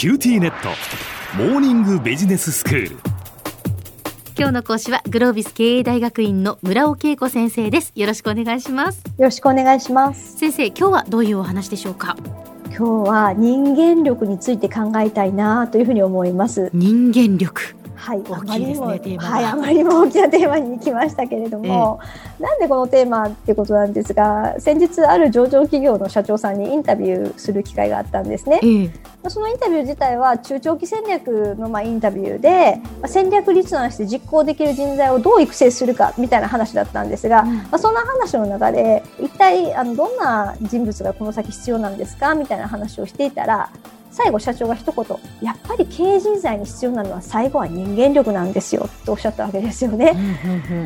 QTnet。モーニングビジネススクール。今日の講師はグロービス経営大学院の村尾恵子先生です。よろしくお願いします。よろしくお願いします。先生今日はどういうお話でしょうか？今日は人間力について考えたいなというふうに思います。人間力はい、大きいですねテーマはい、あまりにも大きなテーマに来ましたけれども、ええ、なんでこのテーマっていうことなんですが先日ある上場企業の社長さんにインタビューする機会があったんですね、え、そのインタビュー自体は中長期戦略のまあインタビューで、まあ、戦略立案して実行できる人材をどう育成するかみたいな話だったんですが、うん、まあ、そんな話の中で一体あのどんな人物がこの先必要なんですか？みたいな話をしていたら最後社長が一言やっぱり経営人材に必要なのは最後は人間力なんですよとおっしゃったわけですよね。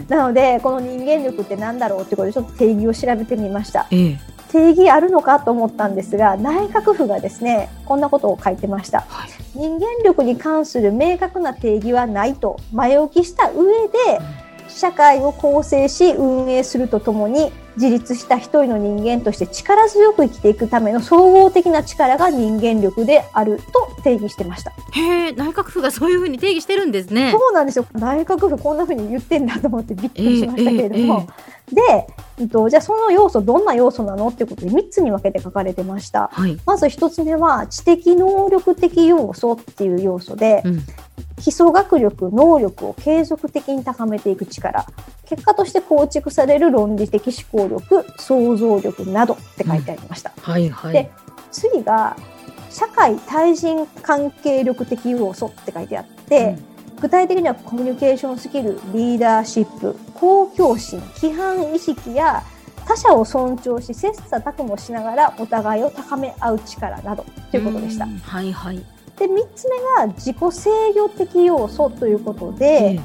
なのでこの人間力って何だろうってことでちょっと定義を調べてみました。ええ、定義あるのかと思ったんですが内閣府がですねこんなことを書いてました、はい、人間力に関する明確な定義はないと前置きした上で、社会を構成し運営するとともに自立した一人の人間として力強く生きていくための総合的な力が人間力であると定義してました。へえ、内閣府がそういうふうに定義してるんですね。そうなんですよ。内閣府こんなふうに言ってんだと思ってびっくりしましたけれども。えーえー、で、えっと、じゃあその要素どんな要素なのっていうことで3つに分けて書かれてました。はい、まず1つ目は知的能力的要素っていう要素で、うん、基礎学力、能力を継続的に高めていく力。結果として構築される論理的思考力、想像力などって書いてありました。うん、はいはい。で、次が、社会対人関係力的要素って書いてあって、うん、具体的にはコミュニケーションスキル、リーダーシップ、公共心、規範意識や他者を尊重し切磋琢磨しながらお互いを高め合う力などということでした。はいはい。で3つ目が自己制御的要素ということで、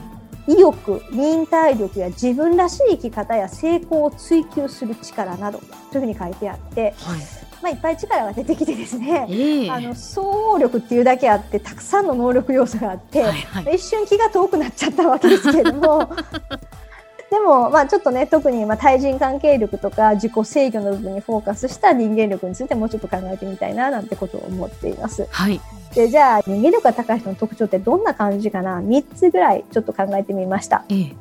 意欲忍耐力や自分らしい生き方や成功を追求する力などというふうに書いてあって、はい、まあ、いっぱい力が出てきてですね、えー、あの総合力っていうだけあってたくさんの能力要素があって、はいはい、一瞬気が遠くなっちゃったわけですけれども でも、まあ、ちょっとね、特に、まあ、対人関係力とか自己制御の部分にフォーカスした人間力についてもうちょっと考えてみたいな、なんてことを思っています。はい。で、じゃあ、人間力が高い人の特徴ってどんな感じかな ?3 つぐらいちょっと考えてみました。ええ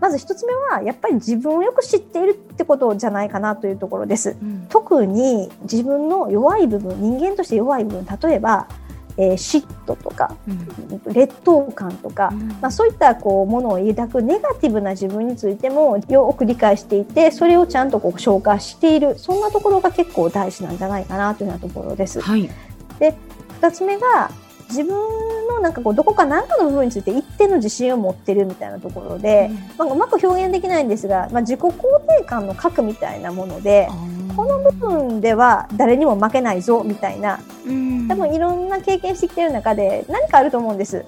まず1つ目はやっぱり自分をよく知っているってことじゃないかなというところです。うん、特に自分の弱い部分人間として弱い部分例えばえー、嫉妬とか、うん、劣等感とか、うん、まあ、そういったこうものを抱くネガティブな自分についてもよく理解していてそれをちゃんとこう消化しているそんなところが結構大事なんじゃないかなというようなところです。はい、で2つ目が自分のなんかこうどこか何かの部分について一定の自信を持ってるみたいなところで、うん、まあ、うまく表現できないんですが、まあ、自己肯定感の核みたいなもので。この部分では誰にも負けないぞみたいな、多分いろんな経験してきてる中で何かあると思うんです。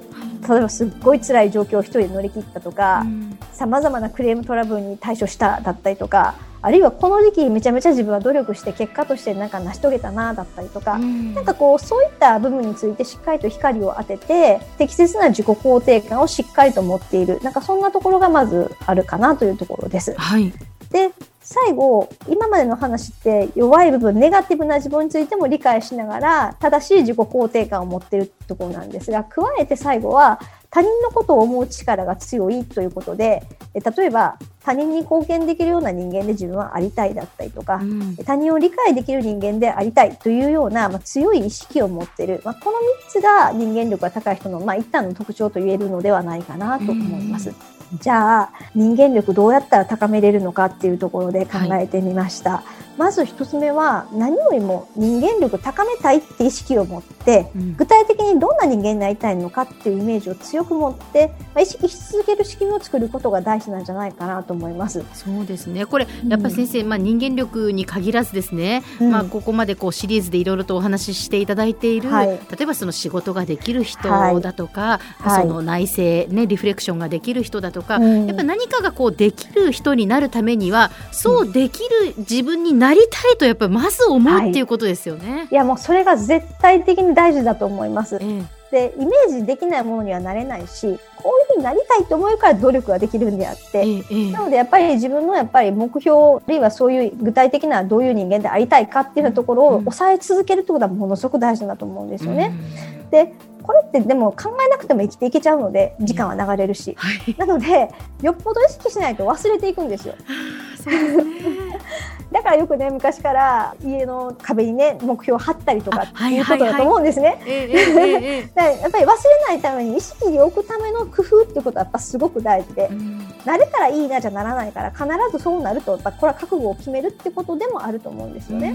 例えばすっごい辛い状況を一人で乗り切ったとか、さまざまなクレームトラブルに対処しただったりとか、あるいはこの時期めちゃめちゃ自分は努力して結果としてなんか成し遂げたなだったりとか、うん、なんかこうそういった部分についてしっかりと光を当てて適切な自己肯定感をしっかりと持っている。なんかそんなところがまずあるかなというところです。はい、で最後、今までの話って弱い部分、ネガティブな自分についても理解しながら、正しい自己肯定感を持っているところなんですが、加えて最後は、他人のことを思う力が強いということで、例えば他人に貢献できるような人間で自分はありたいだったりとか、うん、他人を理解できる人間でありたいというような、まあ、強い意識を持っている、まあ、この3つが人間力が高い人の、まあ、一旦の特徴と言えるのではないかなと思います。うんじゃあ人間力どうやったら高めれるのかっていうところで考えてみました。はい、まず一つ目は何よりも人間力高めたいって意識を持って、うん、具体的にどんな人間になりたいのかっていうイメージを強く持って、まあ、意識し続ける仕組みを作ることが大事なんじゃないかなと思います。そうですね。これやっぱ先生、うん、まあ人間力に限らずですね、うん、まあここまでこうシリーズでいろいろとお話ししていただいている、はい、例えばその仕事ができる人だとか、はい、その内省ねリフレクションができる人だとか、やっぱ何何かがこうできる人になるためにはそうできる自分になりたいとやっぱりまず思うっていうことですよね。はい、いやもうそれが絶対的に大事だと思います。ええ。でイメージできないものにはなれないしこういうふうになりたいと思うから努力ができるんであって、ええ、なのでやっぱり自分のやっぱり目標あるいはそういう具体的などういう人間でありたいかっていうところを抑え続けるってことはものすごく大事だと思うんですよね。うん、でこれってでも考えなくても生きていけちゃうので時間は流れるし、はい、なのでよっぽど意識しないと忘れていくんですよ。だからよくね昔から家の壁にね目標を貼ったりとかっていうことだと思うんですね。やっぱり忘れないために意識に置くための工夫っていうことはやっぱすごく大事で、うん、慣れたらいいなじゃならないから必ずそうなるとやっぱこれは覚悟を決めるってことでもあると思うんですよね。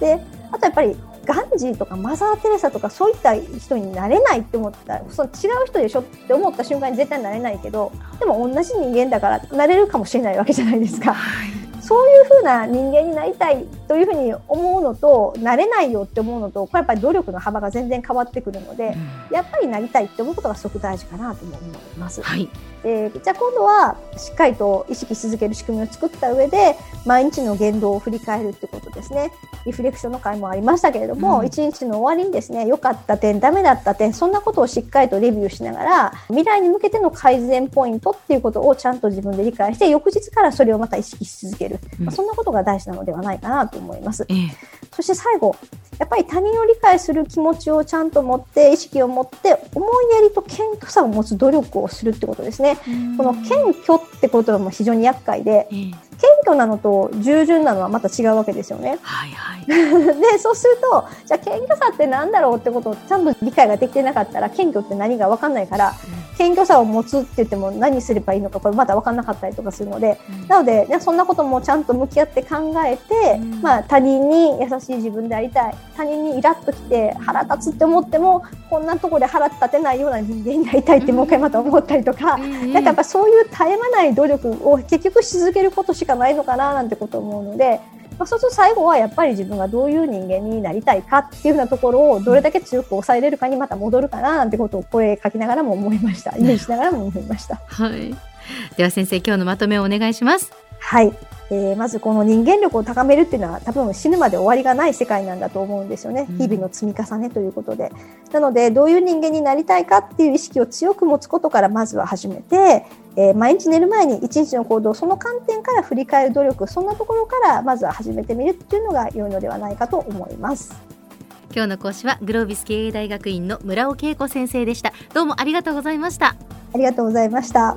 であとやっぱりガンジーとかマザー・テレサとかそういった人になれないって思ったらその違う人でしょって思った瞬間に絶対なれないけどでも同じ人間だからなれるかもしれないわけじゃないですか。はいそういうふうな人間になりたいというふうに思うのとなれないよって思うのとこれやっぱり努力の幅が全然変わってくるので、うん、やっぱりなりたいって思うことがすごく大事かなと思います。はい、でじゃあ今度はしっかりと意識し続ける仕組みを作った上で毎日の言動を振り返るってことですね。リフレクションの会もありましたけれども、うん、1日の終わりにですね良かった点ダメだった点そんなことをしっかりとレビューしながら未来に向けての改善ポイントっていうことをちゃんと自分で理解して翌日からそれをまた意識し続ける、う。ん、まあ、そんなことが大事なのではないかなと思います。えそして最後やっぱり他人を理解する気持ちをちゃんと持って意識を持って思いやりと謙虚さを持つ努力をするってことですね。この謙虚ってことはも非常に厄介で、謙虚なのと従順なのはまた違うわけですよね。はいはい、でそうするとじゃあ謙虚さって何だろうってことをちゃんと理解ができてなかったら謙虚って何か分かんないから、うん、謙虚さを持つって言っても何すればいいのかこれまだ分かんなかったりとかするので、うん、なので、ね、そんなこともちゃんと向き合って考えて、うん、まあ、他人に優しい自分でありたい。他人にイラッときて腹立つって思ってもこんなところで腹立てないような人間になりたいってもう一回また思ったりとか、なんかやっぱそういう絶え間ない努力を結局し続けることしかないのかななんてこと思うので、まあ、そうすると最後はやっぱり自分がどういう人間になりたいかっていうふうなところをどれだけ強く抑えれるかにまた戻るかななんてことを声かけながらも思いました イメージしながらも思いました。はい、では先生今日のまとめをお願いします。はいえー、まずこの人間力を高めるっていうのは多分死ぬまで終わりがない世界なんだと思うんですよね。日々の積み重ねということで。なのでどういう人間になりたいかっていう意識を強く持つことからまずは始めて、えー、毎日寝る前に一日の行動その観点から振り返る努力そんなところからまずは始めてみるっていうのが良いのではないかと思います。今日の講師はグロービス経営大学院の村尾恵子先生でした。どうもありがとうございました。ありがとうございました。